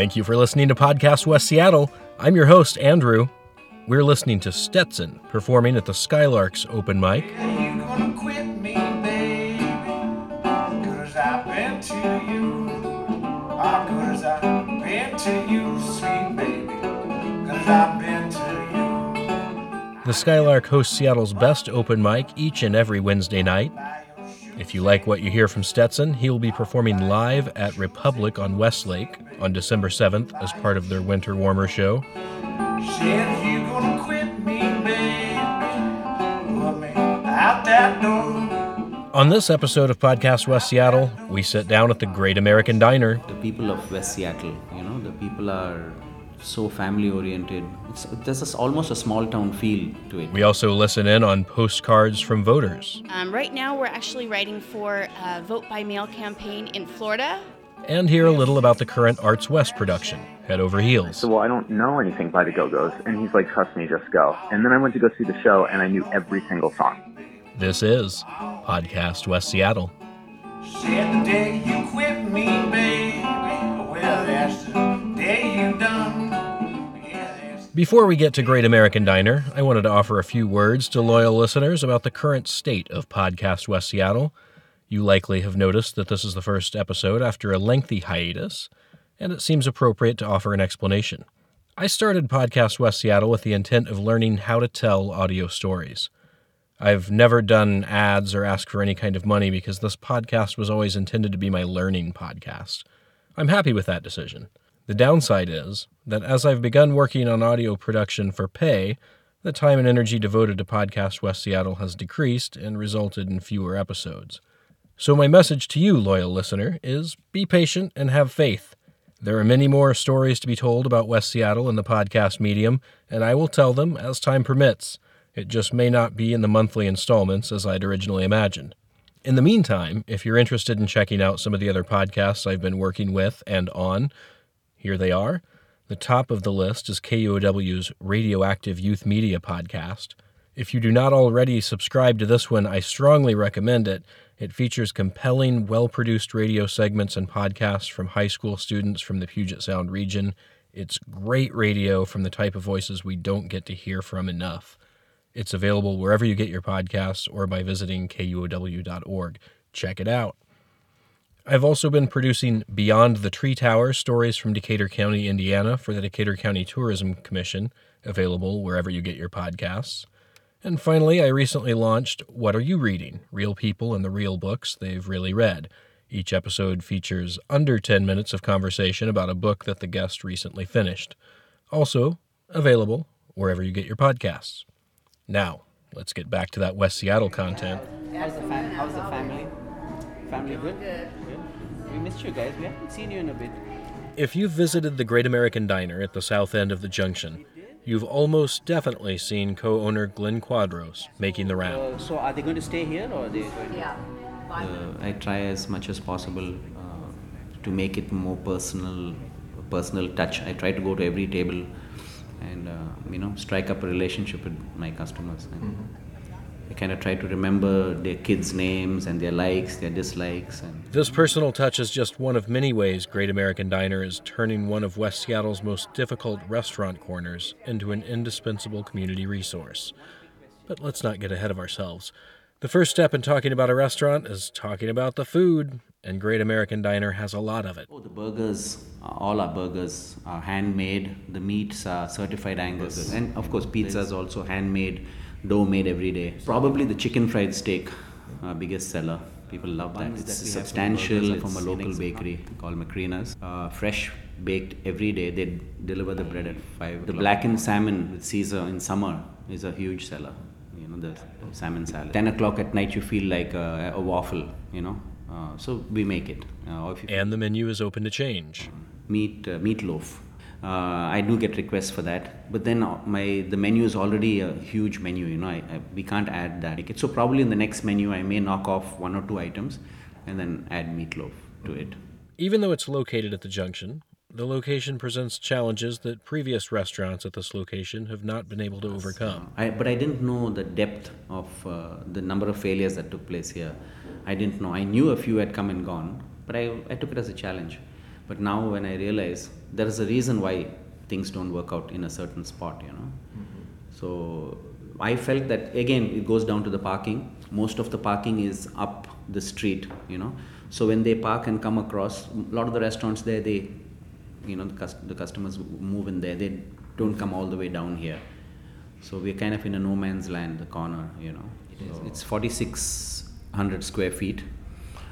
Thank you for listening to Podcast West Seattle. I'm your host, Andrew. We're listening to Stetson performing at the Skylarks open mic. You The Skylark hosts Seattle's best open mic each and every Wednesday night. If you like what you hear from Stetson, he will be performing live at Republic on Westlake on December 7th as part of their Winter Warmer show. Said you gonna quit me, baby. Put me out that door. On this episode of Podcast West Seattle, we sit down at the Great American Diner. the people of West Seattle. You know, the people are so family oriented. It's there's this almost a small town feel to it. We also listen in on postcards from voters Um, right now, we're actually writing for a vote by mail campaign in Florida. and hear a little about the current Arts West production, Head Over Heels. So, well, I don't know anything by the Go Go's. And he's like, trust me, just go. And then I went to go see the show and I knew every single song. This is Podcast West Seattle. Said the day you quit me, baby. Before we get to Great American Diner, I wanted to offer a few words to loyal listeners about the current state of Podcast West Seattle. You likely have noticed that this is the first episode after a lengthy hiatus, and it seems appropriate to offer an explanation. I started Podcast West Seattle with the intent of learning how to tell audio stories. I've never done ads or asked for any kind of money because this podcast was always intended to be my learning podcast. I'm happy with that decision. The downside is that as I've begun working on audio production for pay, the time and energy devoted to Podcast West Seattle has decreased and resulted in fewer episodes. So, my message to you, loyal listener, is be patient and have faith. There are many more stories to be told about West Seattle in the podcast medium, and I will tell them as time permits. It just may not be in the monthly installments as I'd originally imagined. In the meantime, if you're interested in checking out some of the other podcasts I've been working with and on, here they are. The top of the list is KUOW's Radioactive Youth Media podcast. If you do not already subscribe to this one, I strongly recommend it. It features compelling, well produced radio segments and podcasts from high school students from the Puget Sound region. It's great radio from the type of voices we don't get to hear from enough. It's available wherever you get your podcasts or by visiting kuow.org. Check it out. I've also been producing Beyond the Tree Tower stories from Decatur County, Indiana for the Decatur County Tourism Commission, available wherever you get your podcasts. And finally, I recently launched What Are You Reading? Real People and the Real Books They've Really Read. Each episode features under 10 minutes of conversation about a book that the guest recently finished. Also, available wherever you get your podcasts. Now, let's get back to that West Seattle content. How's the fam- How's the family? Family good? Good. We missed you guys. We haven't seen you in a bit. If you've visited the Great American Diner at the south end of the junction, you've almost definitely seen co owner Glenn Quadros making the rounds. Uh, so are they going to stay here or are they going? Yeah. Uh, I try as much as possible uh, to make it more personal, personal touch. I try to go to every table and uh, you know strike up a relationship with my customers. And I kind of try to remember their kids' names and their likes, their dislikes, and This personal touch is just one of many ways Great American Diner is turning one of West Seattle's most difficult restaurant corners into an indispensable community resource. But let's not get ahead of ourselves. The first step in talking about a restaurant is talking about the food, and Great American Diner has a lot of it. Oh, the burgers, uh, all our burgers are handmade. The meats are certified Angus. And of course, pizza is also handmade, dough made every day. Probably the chicken fried steak, our biggest seller. People love that. It's substantial from a local bakery called Macrina's. Uh, fresh baked every day. They deliver the bread at 5. The blackened salmon with Caesar in summer is a huge seller. You know, the salmon salad. 10 o'clock at night, you feel like a, a waffle, you know. Uh, so we make it. Uh, if you And the menu is open to change. meat uh, meatloaf. Uh, I do get requests for that, but then uh, my the menu is already a huge menu. You know, I, I, we can't add that. So probably in the next menu, I may knock off one or two items, and then add meatloaf to it. Even though it's located at the junction, the location presents challenges that previous restaurants at this location have not been able to overcome. I, but I didn't know the depth of uh, the number of failures that took place here. I didn't know. I knew a few had come and gone, but I, I took it as a challenge. But now, when I realize there is a reason why things don't work out in a certain spot, you know. Mm-hmm. So I felt that again, it goes down to the parking. Most of the parking is up the street, you know. So when they park and come across, a lot of the restaurants there, they, you know, the, cust- the customers move in there. They don't come all the way down here. So we're kind of in a no man's land, the corner, you know. So it's 4,600 square feet.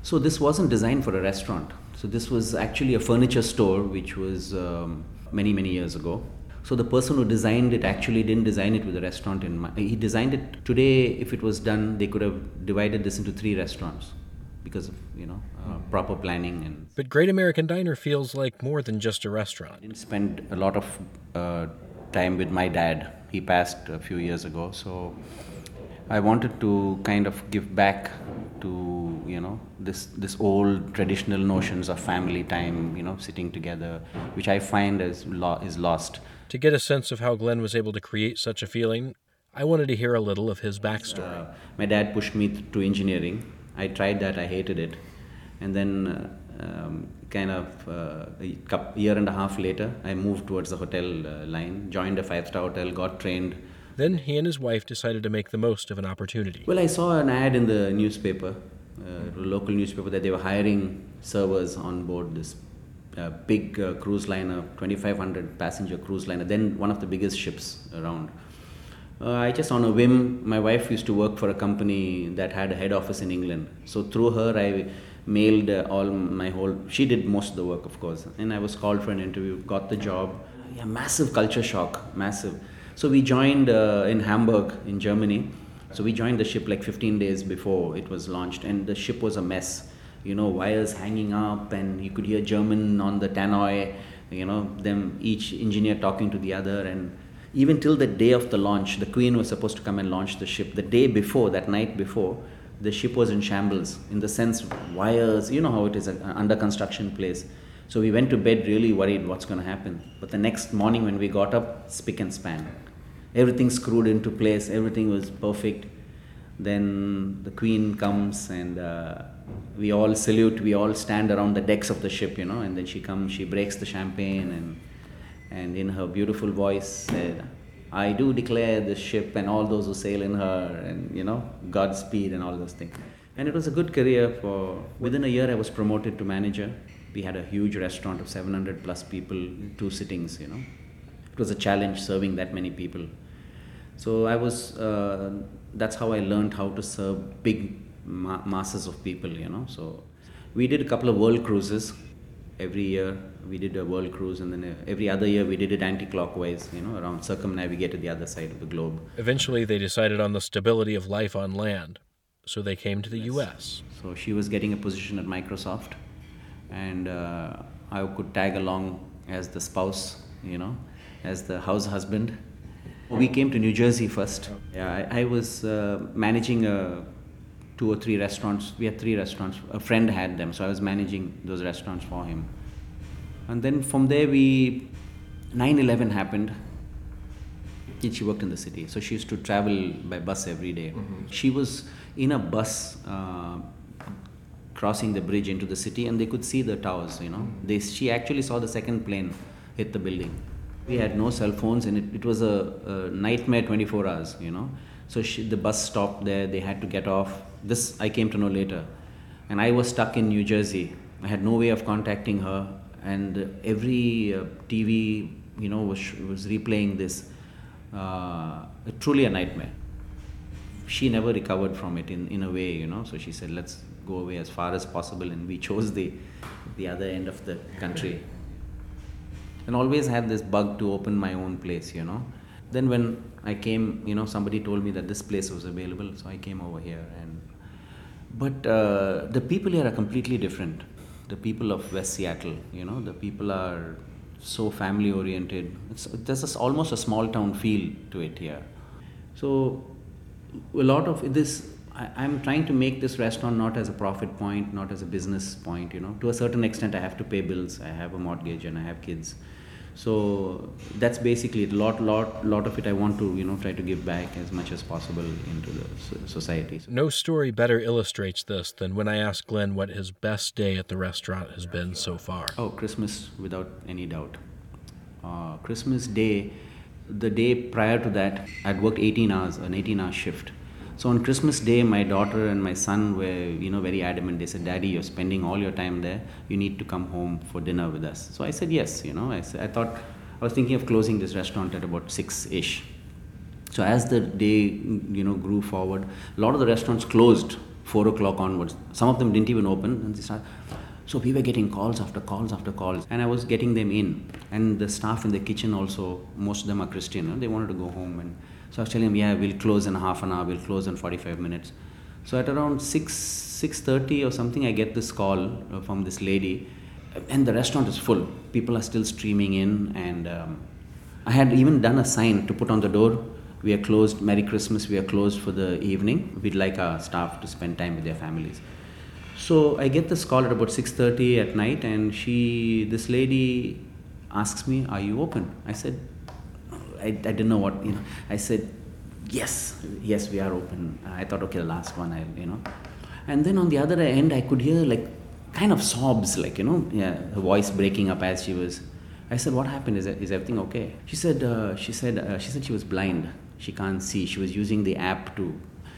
So this wasn't designed for a restaurant. So this was actually a furniture store, which was um, many, many years ago. So the person who designed it actually didn't design it with a restaurant in mind. He designed it today. If it was done, they could have divided this into three restaurants because of you know uh, proper planning and But Great American Diner feels like more than just a restaurant. I didn't spend a lot of uh, time with my dad. He passed a few years ago, so I wanted to kind of give back to you know this this old traditional notions of family time, you know, sitting together, which I find is lo- is lost. To get a sense of how Glenn was able to create such a feeling, I wanted to hear a little of his backstory. Uh, my dad pushed me th- to engineering. I tried that. I hated it, and then. Uh, um, kind of uh, a year and a half later, I moved towards the hotel uh, line, joined a five-star hotel, got trained, Then he and his wife decided to make the most of an opportunity. Well, I saw an ad in the newspaper, uh, local newspaper, that they were hiring servers on board this uh, big uh, cruise liner, 2,500 passenger cruise liner, then one of the biggest ships around. Uh, I just, on a whim, my wife used to work for a company that had a head office in England. So through her, I mailed uh, all my whole. She did most of the work, of course, and I was called for an interview, got the job. Yeah, massive culture shock, massive. So we joined uh, in Hamburg, in Germany. So we joined the ship like 15 days before it was launched, and the ship was a mess. You know, wires hanging up, and you could hear German on the tannoy. You know, them each engineer talking to the other, and even till the day of the launch, the Queen was supposed to come and launch the ship. The day before, that night before, the ship was in shambles. In the sense, wires. You know how it is an under construction place. So we went to bed really worried what's going to happen. But the next morning when we got up, spick and span. Everything screwed into place, everything was perfect. Then the queen comes and uh, we all salute, we all stand around the decks of the ship, you know, and then she comes, she breaks the champagne and, and in her beautiful voice said, I do declare this ship and all those who sail in her and, you know, Godspeed and all those things. And it was a good career for, within a year I was promoted to manager. We had a huge restaurant of 700 plus people, two sittings, you know. It was a challenge serving that many people. So I was, uh, that's how I learned how to serve big ma- masses of people, you know. So we did a couple of world cruises every year. We did a world cruise, and then uh, every other year we did it anti-clockwise, you know, around circumnavigate to the other side of the globe. Eventually, they decided on the stability of life on land, so they came to the U.S. So she was getting a position at Microsoft, and uh, I could tag along as the spouse, you know, as the house husband. We came to New Jersey first. Yeah, I, I was uh, managing a two or three restaurants. We had three restaurants. A friend had them, so I was managing those restaurants for him. And then from there, we 9/11 happened. And she worked in the city, so she used to travel by bus every day. She was in a bus uh, crossing the bridge into the city, and they could see the towers. You know, they she actually saw the second plane hit the building. We had no cell phones, and it, it was a, a nightmare 24 hours. You know, so she, the bus stopped there. They had to get off. This I came to know later, and I was stuck in New Jersey. I had no way of contacting her, and every uh, TV, you know, was was replaying this. Uh, truly a nightmare. She never recovered from it in, in a way, you know. So she said, "Let's go away as far as possible," and we chose the the other end of the country. And always had this bug to open my own place, you know. Then when I came, you know, somebody told me that this place was available, so I came over here. And but uh, the people here are completely different. The people of West Seattle, you know, the people are so family oriented. It's, there's almost a small town feel to it here. So a lot of this, I, I'm trying to make this restaurant not as a profit point, not as a business point. You know, to a certain extent, I have to pay bills. I have a mortgage and I have kids. So that's basically it. Lot, lot, lot of it. I want to, you know, try to give back as much as possible into the so- society. No story better illustrates this than when I asked Glenn what his best day at the restaurant has been so far. Oh, Christmas, without any doubt. Uh, Christmas Day, the day prior to that, I'd worked 18 hours, an 18 hour shift. So on Christmas Day, my daughter and my son were, you know, very adamant. They said, "Daddy, you're spending all your time there. You need to come home for dinner with us." So I said, "Yes." You know, I, said, I thought I was thinking of closing this restaurant at about six ish. So as the day, you know, grew forward, a lot of the restaurants closed four o'clock onwards. Some of them didn't even open, and they started. So we were getting calls after calls after calls, and I was getting them in. And the staff in the kitchen also, most of them are Christian. You know, they wanted to go home, and so I was telling them, "Yeah, we'll close in half an hour. We'll close in 45 minutes." So at around six six thirty or something, I get this call uh, from this lady, and the restaurant is full. People are still streaming in, and um, I had even done a sign to put on the door. We are closed. Merry Christmas. We are closed for the evening. We'd like our staff to spend time with their families. So I get this call at about 6:30 at night, and she, this lady, asks me, "Are you open?" I said, I, I didn't know what you know. I said, "Yes, yes, we are open." I thought, okay, the last one, I you know, and then on the other end, I could hear like kind of sobs, like you know, yeah, her voice breaking up as she was. I said, "What happened? Is is everything okay?" She said, uh, "She said uh, she said she was blind. She can't see. She was using the app to."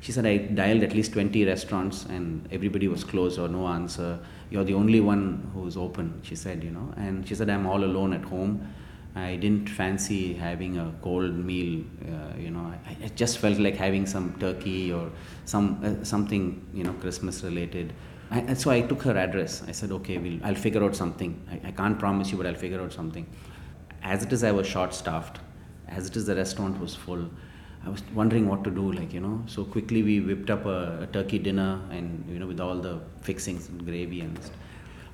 She said, "I dialed at least twenty restaurants and everybody was closed or no answer. You're the only one who's open." She said, "You know," and she said, "I'm all alone at home." I didn't fancy having a cold meal. Uh, you know, I, I just felt like having some turkey or some uh, something you know Christmas related. I, and so I took her address. I said, okay, we'll, I'll figure out something. I, I can't promise you, but I'll figure out something. As it is, I was short staffed. As it is, the restaurant was full. I was wondering what to do, like, you know. So quickly we whipped up a, a turkey dinner and, you know, with all the fixings and gravy and st-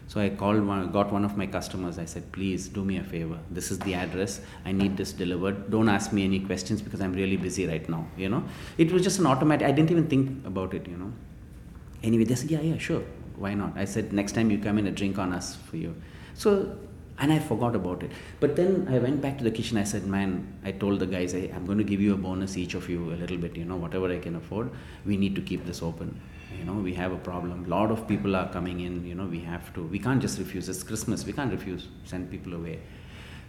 so I called one, got one of my customers. I said, please do me a favor. This is the address. I need this delivered. Don't ask me any questions because I'm really busy right now. You know, it was just an automatic. I didn't even think about it. You know. Anyway, they said, yeah, yeah, sure. Why not? I said, next time you come in, a drink on us for you. So, and I forgot about it. But then I went back to the kitchen. I said, man, I told the guys, hey, I'm going to give you a bonus, each of you, a little bit. You know, whatever I can afford. We need to keep this open you know we have a problem. A lot of people are coming in you know we have to we can't just refuse. It's christmas. We can't refuse. Send people away.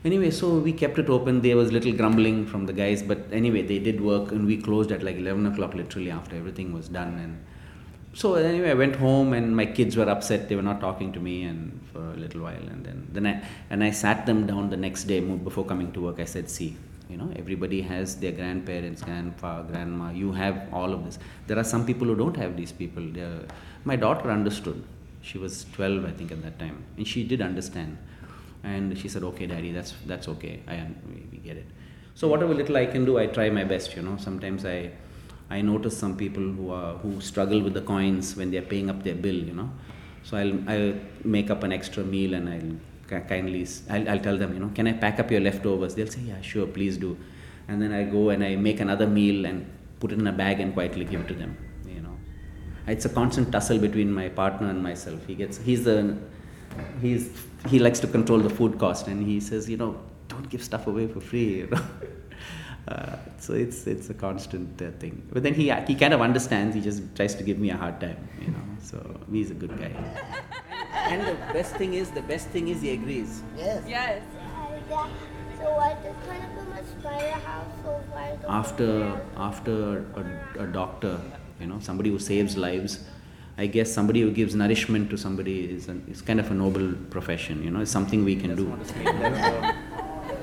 Anyway so we kept it open. There was little grumbling from the guys but anyway they did work and we closed at like 11 o'clock literally after everything was done and so anyway i went home and my kids were upset. They were not talking to me and for a little while and then then i and i sat them down the next day before coming to work. I said see you know everybody has their grandparents grandpa grandma. You have all of this. There are some people who don't have these people. They're, my daughter understood. She was 12 i think at that time and she did understand. And she said okay daddy that's that's okay. I we, we get it. So whatever little i can do i try my best you know. Sometimes i i notice some people who are who struggle with the coins when they're paying up their bill you know. So i'll i'll make up an extra meal and i'll kindly I'll, I'll tell them you know can i pack up your leftovers? They'll say yeah sure please do. And then i go and i make another meal and put it in a bag and quietly give it to them you know. It's a constant tussle between my partner and myself. He gets he's the he's he likes to control the food cost and he says you know don't give stuff away for free you know. Uh, so it's it's a constant uh, thing. But then he he kind of understands he just tries to give me a hard time you know. So he's a good guy and the best thing is the best thing is he agrees. Yes. Yes. Uh, so why does Pineapple must buy a house so why don't after after a, a doctor you know somebody who saves lives i guess somebody who gives nourishment to somebody is, an, is kind of a noble profession you know it's something we can do.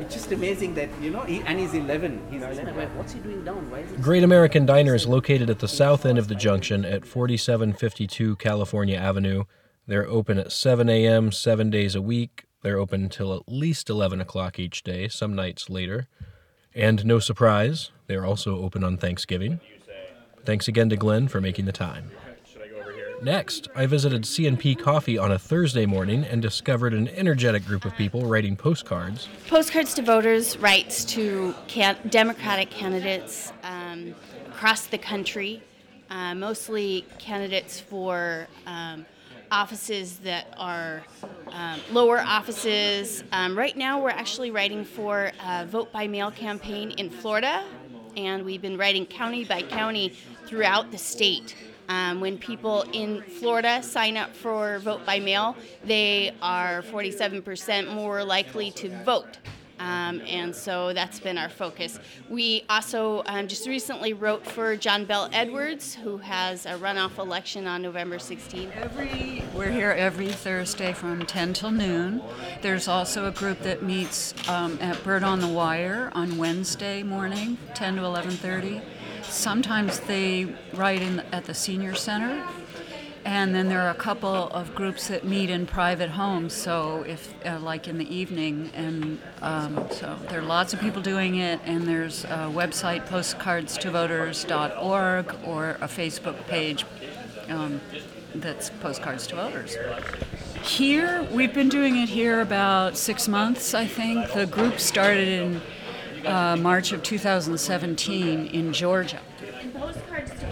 it's just amazing that you know he, and he's 11 he's 11 what's he doing down? Why is he Great American Diner is located at the south end of the junction at 4752 California Avenue. They're open at 7 a.m., seven days a week. They're open until at least 11 o'clock each day, some nights later. And no surprise, they're also open on Thanksgiving. Thanks again to Glenn for making the time. Next, I visited C&P Coffee on a Thursday morning and discovered an energetic group of people writing postcards. Postcards to Voters rights to can- Democratic candidates um, across the country uh, mostly candidates for um, offices that are um, lower offices. Um, right now, we're actually writing for a vote by mail campaign in Florida, and we've been writing county by county throughout the state. Um, when people in Florida sign up for vote by mail, they are 47% more likely to vote. Um, and so that's been our focus. We also um, just recently wrote for John Bel Edwards, who has a runoff election on November 16th. Every, we're here every Thursday from 10 till noon. There's also a group that meets um, at Bird on the Wire on Wednesday morning, 10 to 11:30. Sometimes they write in at the senior center and then there are a couple of groups that meet in private homes, so if, uh, like in the evening, and um, so there are lots of people doing it, and there's a website, postcardstovoters.org, or a Facebook page um, that's Postcards to Voters. Here, we've been doing it here about six months, I think. The group started in uh, March of 2017 in Georgia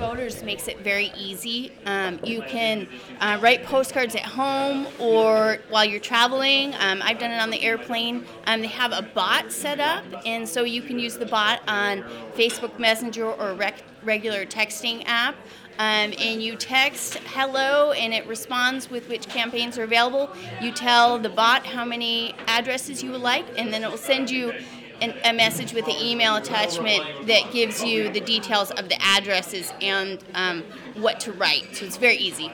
voters makes it very easy. Um, you can uh, write postcards at home or while you're traveling. Um, I've done it on the airplane. Um, they have a bot set up, and so you can use the bot on Facebook Messenger or rec- regular texting app. Um, and you text hello and it responds with which campaigns are available. You tell the bot how many addresses you would like, and then it will send you an, a message with an email attachment that gives you the details of the addresses and um, what to write. So it's very easy.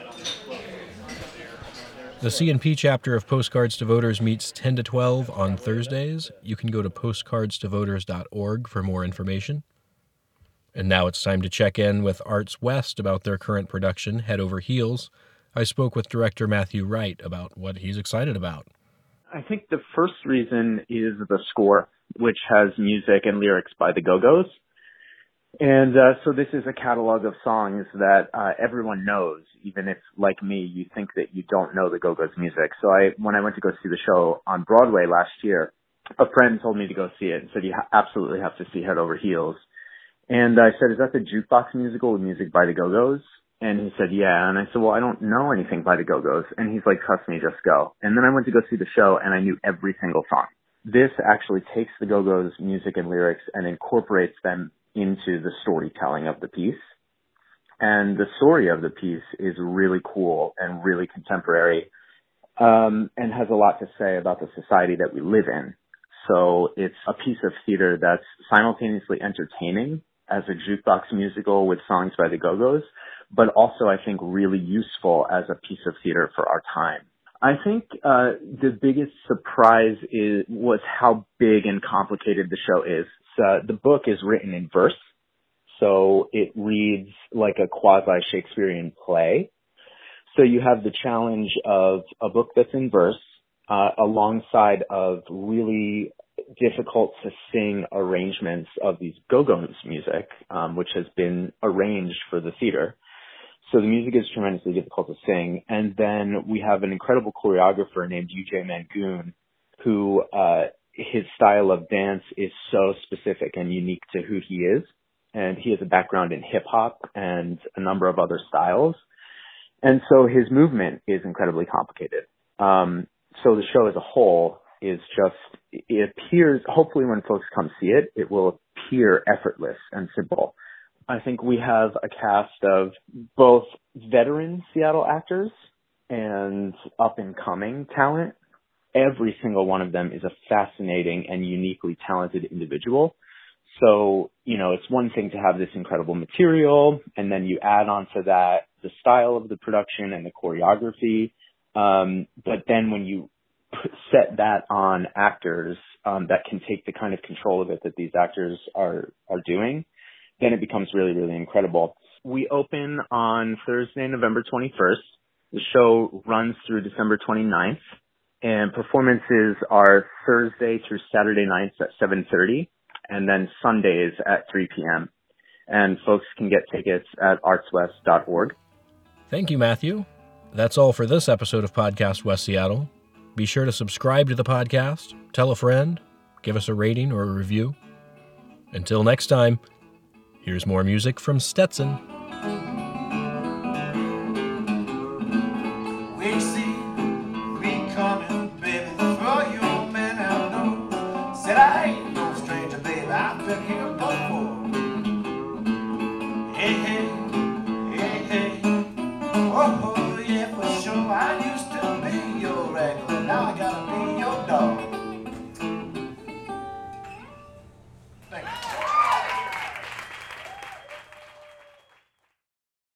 The C&P chapter of Postcards to Voters meets 10 to 12 on Thursdays. You can go to postcardstovoters.org for more information. And now it's time to check in with Arts West about their current production, Head Over Heels. I spoke with director Matthew Wright about what he's excited about. I think the first reason is the score which has music and lyrics by the Go-Go's. And uh, so this is a catalog of songs that uh, everyone knows, even if, like me, you think that you don't know the Go-Go's music. So I, when I went to go see the show on Broadway last year, a friend told me to go see it and said you ha- absolutely have to see Head Over Heels. And I said, is that the jukebox musical with music by the Go-Go's? And he said, yeah. And I said, well, I don't know anything by the Go-Go's. And he's like, trust me, just go. And then I went to go see the show and I knew every single song this actually takes the Go-Go's music and lyrics and incorporates them into the storytelling of the piece. And the story of the piece is really cool and really contemporary, um, and has a lot to say about the society that we live in. So it's a piece of theater that's simultaneously entertaining as a jukebox musical with songs by the Go-Go's, but also I think really useful as a piece of theater for our time. I think uh, the biggest surprise is was how big and complicated the show is. Uh, the book is written in verse, so it reads like a quasi Shakespearean play. So you have the challenge of a book that's in verse, uh, alongside of really difficult to sing arrangements of these Go-Go's music, um, which has been arranged for the theater. So the music is tremendously difficult to sing. And then we have an incredible choreographer named UJ Mangoon who, uh, his style of dance is so specific and unique to who he is. And he has a background in hip hop and a number of other styles. And so his movement is incredibly complicated. Um, so the show as a whole is just, it appears, hopefully when folks come see it, it will appear effortless and simple. I think we have a cast of both veteran Seattle actors and up and coming talent. Every single one of them is a fascinating and uniquely talented individual. So, you know, it's one thing to have this incredible material and then you add on to that the style of the production and the choreography. Um, but then when you set that on actors um, that can take the kind of control of it that these actors are are doing, then it becomes really, really incredible. We open on Thursday, November 21st. The show runs through December 29th and performances are Thursday through Saturday nights at 7.30 and then Sundays at 3 p.m. And folks can get tickets at artswest.org. Thank you, Matthew. That's all for this episode of Podcast West Seattle. Be sure to subscribe to the podcast, tell a friend, give us a rating or a review. Until next time, Here's more music from Stetson.